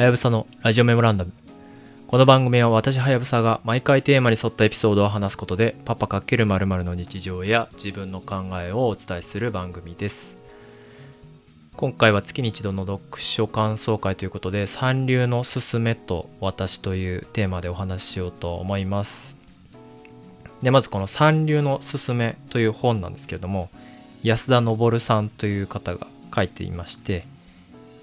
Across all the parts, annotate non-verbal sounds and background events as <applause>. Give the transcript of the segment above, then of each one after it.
はやぶさのラジオメモランダム。この番組は私はやぶさが毎回テーマに沿ったエピソードを話すことで、パパ×〇〇の日常や自分の考えをお伝えする番組です。今回は月に一度の読書感想会ということで、三流のすすめと私というテーマでお話ししようと思います。で、まずこの三流のすすめという本なんですけれども、安田昇さんという方が書いていまして、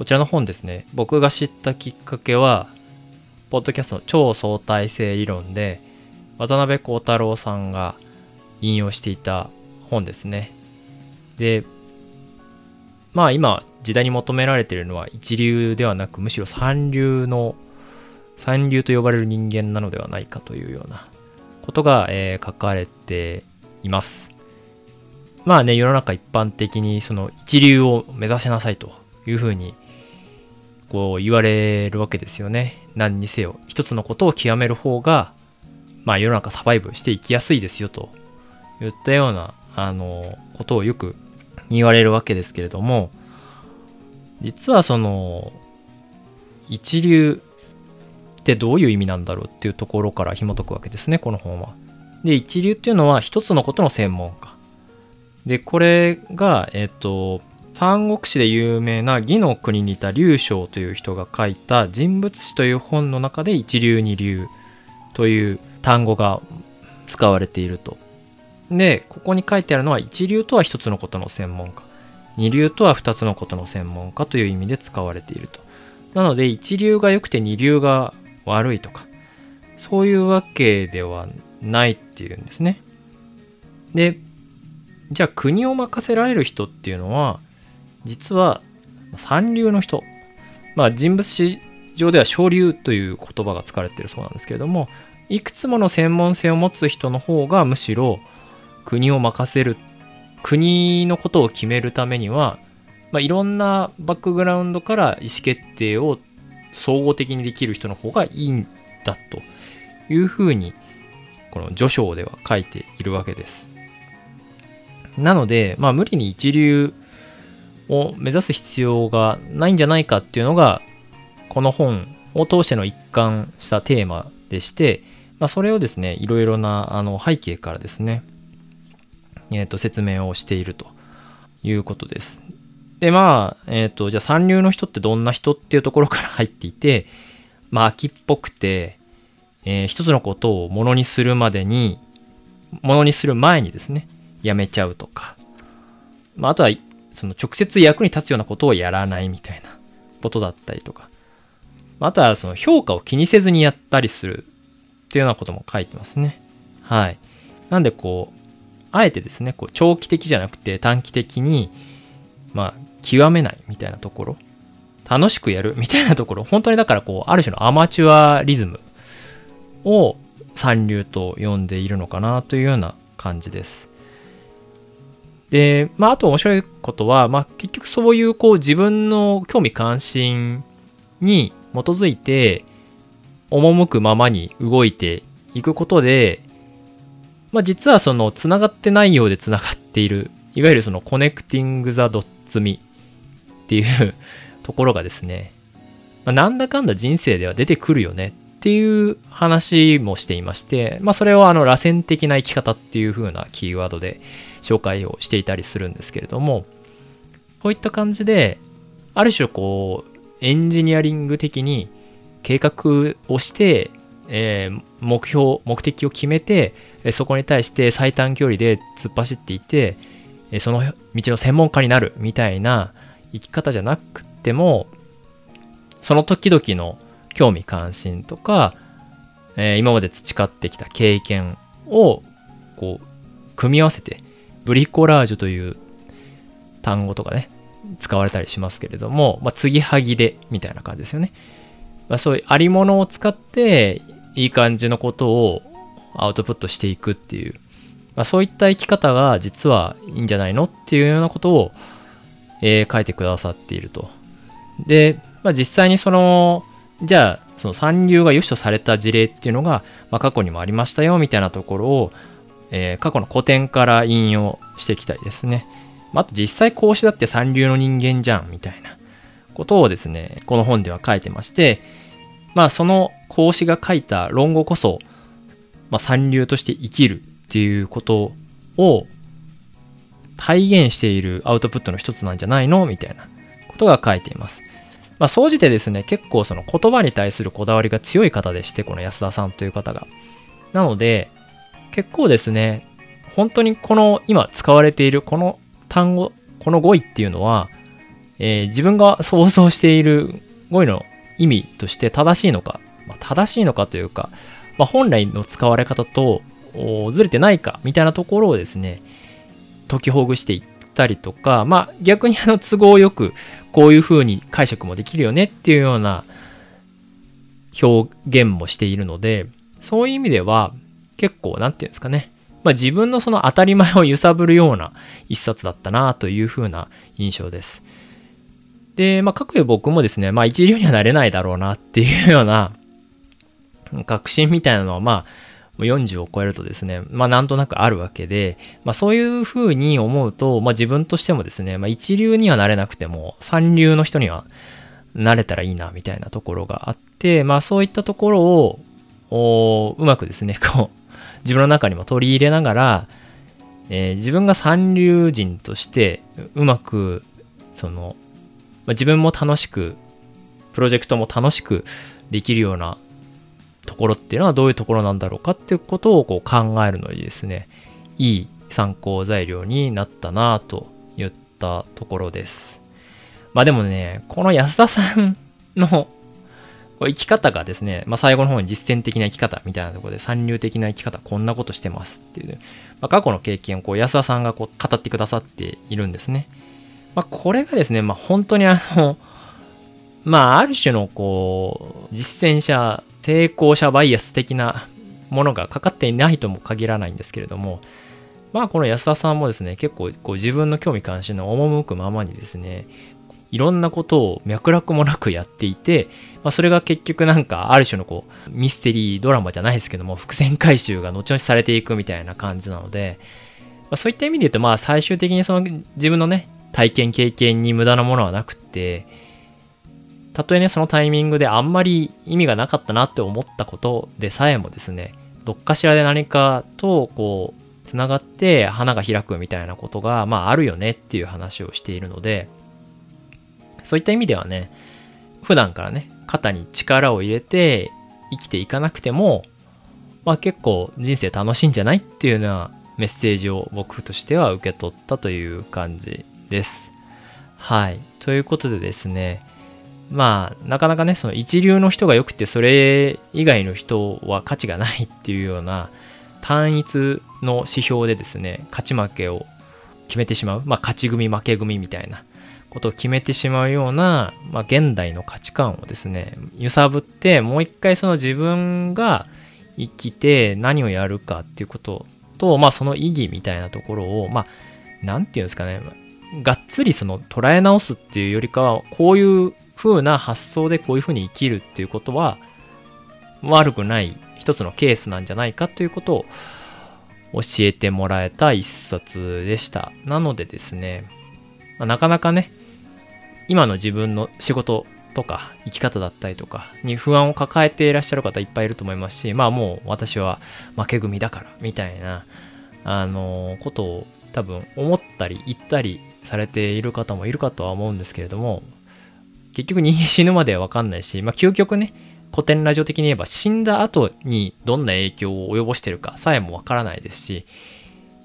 こちらの本ですね、僕が知ったきっかけは、ポッドキャストの超相対性理論で、渡辺幸太郎さんが引用していた本ですね。で、まあ今、時代に求められているのは一流ではなく、むしろ三流の、三流と呼ばれる人間なのではないかというようなことが、えー書かれています。まあね、世の中一般的にその一流を目指しなさいというふうにこう言われるわけですよね。何にせよ。一つのことを極める方が、まあ世の中サバイブしていきやすいですよといったような、あの、ことをよく言われるわけですけれども、実はその、一流ってどういう意味なんだろうっていうところから紐解くわけですね、この本は。で、一流っていうのは一つのことの専門家。で、これが、えっ、と、三国志で有名な義の国にいた劉将という人が書いた人物史という本の中で一流二流という単語が使われていると。で、ここに書いてあるのは一流とは一つのことの専門家。二流とは二つのことの専門家という意味で使われていると。なので一流が良くて二流が悪いとか、そういうわけではないっていうんですね。で、じゃあ国を任せられる人っていうのは、実は三流の人。まあ人物史上では昇流という言葉が使われているそうなんですけれども、いくつもの専門性を持つ人の方がむしろ国を任せる、国のことを決めるためには、まあ、いろんなバックグラウンドから意思決定を総合的にできる人の方がいいんだというふうに、この序章では書いているわけです。なので、まあ無理に一流を目指す必要がないんじゃないかっていうのが、この本を通しての一貫したテーマでして、まあそれをですね、いろいろなあの背景からですね、えっ、と説明をしているということです。で、まあ、えっ、と、じゃあ三流の人ってどんな人っていうところから入っていて、まあ、秋っぽくて、えー一つのことをものにするまでに、ものにする前にですね、やめちゃうとか、まあ、あとは、その直接役に立つようなことをやらないみたいなことだったりとか、ああとはその評価を気にせずにやったりするっていうようなことも書いてますね。はい。なんでこう、あえてですね、こう長期的じゃなくて短期的に、まあ、極めないみたいなところ、楽しくやるみたいなところ、本当にだからこう、ある種のアマチュアリズムを三流と呼んでいるのかなというような感じです。で、まあ、あと面白いことは、まあ、結局そういうこう自分の興味関心に基づいて、赴くままに動いていくことで、まあ、実はその繋がってないようで繋がっている、いわゆるそのコネクティング・ザ・ドッツミっていう <laughs> ところがですね、まあ、なんだかんだ人生では出てくるよねっていう話もしていまして、まあ、それをあの螺旋的な生き方っていう風なキーワードで紹介をしていたりするんですけれども、こういった感じで、ある種こう、エンジニアリング的に計画をして、えー目標、目的を決めて、そこに対して最短距離で突っ走っていて、その道の専門家になるみたいな生き方じゃなくても、その時々の興味関心とか、えー今まで培ってきた経験をこう組み合わせてブリコラージュという単語とかね使われたりしますけれども、まあ、継ぎはぎでみたいな感じですよね、まあ、そういうありものを使っていい感じのことをアウトプットしていくっていう、まあ、そういった生き方が実はいいんじゃないのっていうようなことを、えー書いてくださっていると。で、まあ、実際にそのじゃあその三流が良しとされた事例っていうのが、まあ、過去にもありましたよみたいなところを、えー過去の古典から引用していきたりですね、まあ、と実際孔子だって三流の人間じゃんみたいなこことをですね、この本では書いてまして、まあその孔子が書いた論語こそ、まあ三流として生きるっていうことを体現しているアウトプットの一つなんじゃないのみたいなことが書いています。まあ、総じてですね、結構その言葉に対するこだわりが強い方でして、この安田さんという方が。なので、結構ですね、本当にこの今使われているこの単語、この語彙っていうのは、えー、自分が想像している語彙の意味として正しいのか、まあ、正しいのかというか、まあ、本来の使われ方とずれてないかみたいなところをですね、解きほぐしていったりとか、まあ逆にあの都合よくこういう風に解釈もできるよねっていうような表現もしているので、そういう意味では結構なんていうんですかね、まあ自分のその当たり前を揺さぶるような一冊だったなという風な印象です。で、まあ、各有僕もですね、まあ、一流にはなれないだろうなっていうような、<laughs> 確信みたいなのは、まあ、40を超えるとですね、まあなんとなくあるわけで、まあそういうふうに思うと、まあ自分としてもですね、まあ一流にはなれなくても、三流の人にはなれたらいいな、みたいなところがあって、まあそういったところを、うまくですね、こう、自分の中にも取り入れながら、えー、自分が三流人として、うまく、その、まあ、自分も楽しく、プロジェクトも楽しくできるようなところっていうのはどういうところなんだろうかっていうことをこう考えるのにですね、いい参考材料になったなと言ったところです。まあでもね、この安田さんの生き方がですね、まあ最後の方に実践的な生き方みたいなところで三流的な生き方こんなことしてますっていう、まあ、過去の経験をこう安田さんがこう語ってくださっているんですね。まあこれがですね、まあ本当にあの、まあある種のこう実践者抵抗者バイアス的なものがかかっていないとも限らないんですけれども、まあこの安田さんもですね、結構こう自分の興味関心の赴くままにですね、いろんなことを脈絡もなくやっていて、まあ、それが結局なんかある種のこうミステリードラマじゃないですけども伏線回収が後々されていくみたいな感じなので、まあ、そういった意味で言うとまあ最終的にその自分のね体験経験に無駄なものはなくってたとえね、そのタイミングであんまり意味がなかったなって思ったことでさえもですね、どっかしらで何かとこう、つながって花が開くみたいなことが、まああるよねっていう話をしているので、そういった意味ではね、普段からね、肩に力を入れて生きていかなくても、まあ結構人生楽しいんじゃないっていうようなメッセージを僕としては受け取ったという感じです。はい。ということでですね、まあ、なかなかね、その一流の人が良くて、それ以外の人は価値がないっていうような単一の指標でですね、勝ち負けを決めてしまう、まあ、勝ち組、負け組みたいなことを決めてしまうような、まあ、現代の価値観をですね、揺さぶって、もう一回その自分が生きて何をやるかっていうことと、まあ、その意義みたいなところを、まあ、なんていうんですかね、がっつりその捉え直すっていうよりかは、こういう風な発想でこういう風に生きるっていうことは悪くない一つのケースなんじゃないかということを教えてもらえた一冊でした。なのでですね、ま、なかなかね、今の自分の仕事とか生き方だったりとかに不安を抱えていらっしゃる方いっぱいいると思いますし、まあもう私は負け組だからみたいな、あの、ことを多分思ったり言ったりされている方もいるかとは思うんですけれども、結局人間死ぬまではわかんないし、まあ、究極ね、古典ラジオ的に言えば死んだ後にどんな影響を及ぼしてるかさえもわからないですし、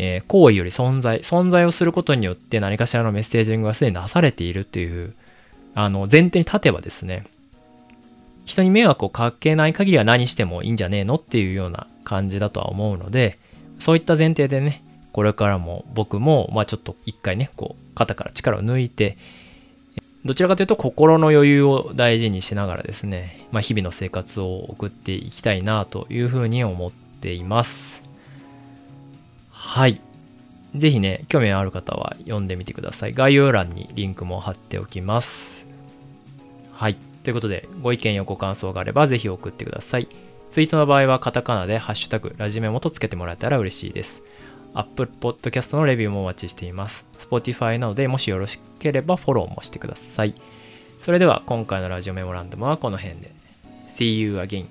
えー、行為より存在、存在をすることによって何かしらのメッセージングがすでになされているっていう、あの、前提に立てばですね、人に迷惑をかけない限りは何してもいいんじゃねえのっていうような感じだとは思うので、そういった前提でね、これからも僕も、まあちょっと一回ね、こう、肩から力を抜いて、どちらかというと心の余裕を大事にしながらですね、まあ、日々の生活を送っていきたいなというふうに思っています。はい。ぜひね、興味のある方は読んでみてください。概要欄にリンクも貼っておきます。はい。ということで、ご意見やご感想があればぜひ送ってください。ツイートの場合はカタカナでハッシュタグラジメモとつけてもらえたら嬉しいです。Apple Podcast のレビューもお待ちしています。Spotify なので、もしよろしければフォローもしてください。それでは今回のラジオメモランダムはこの辺で See you again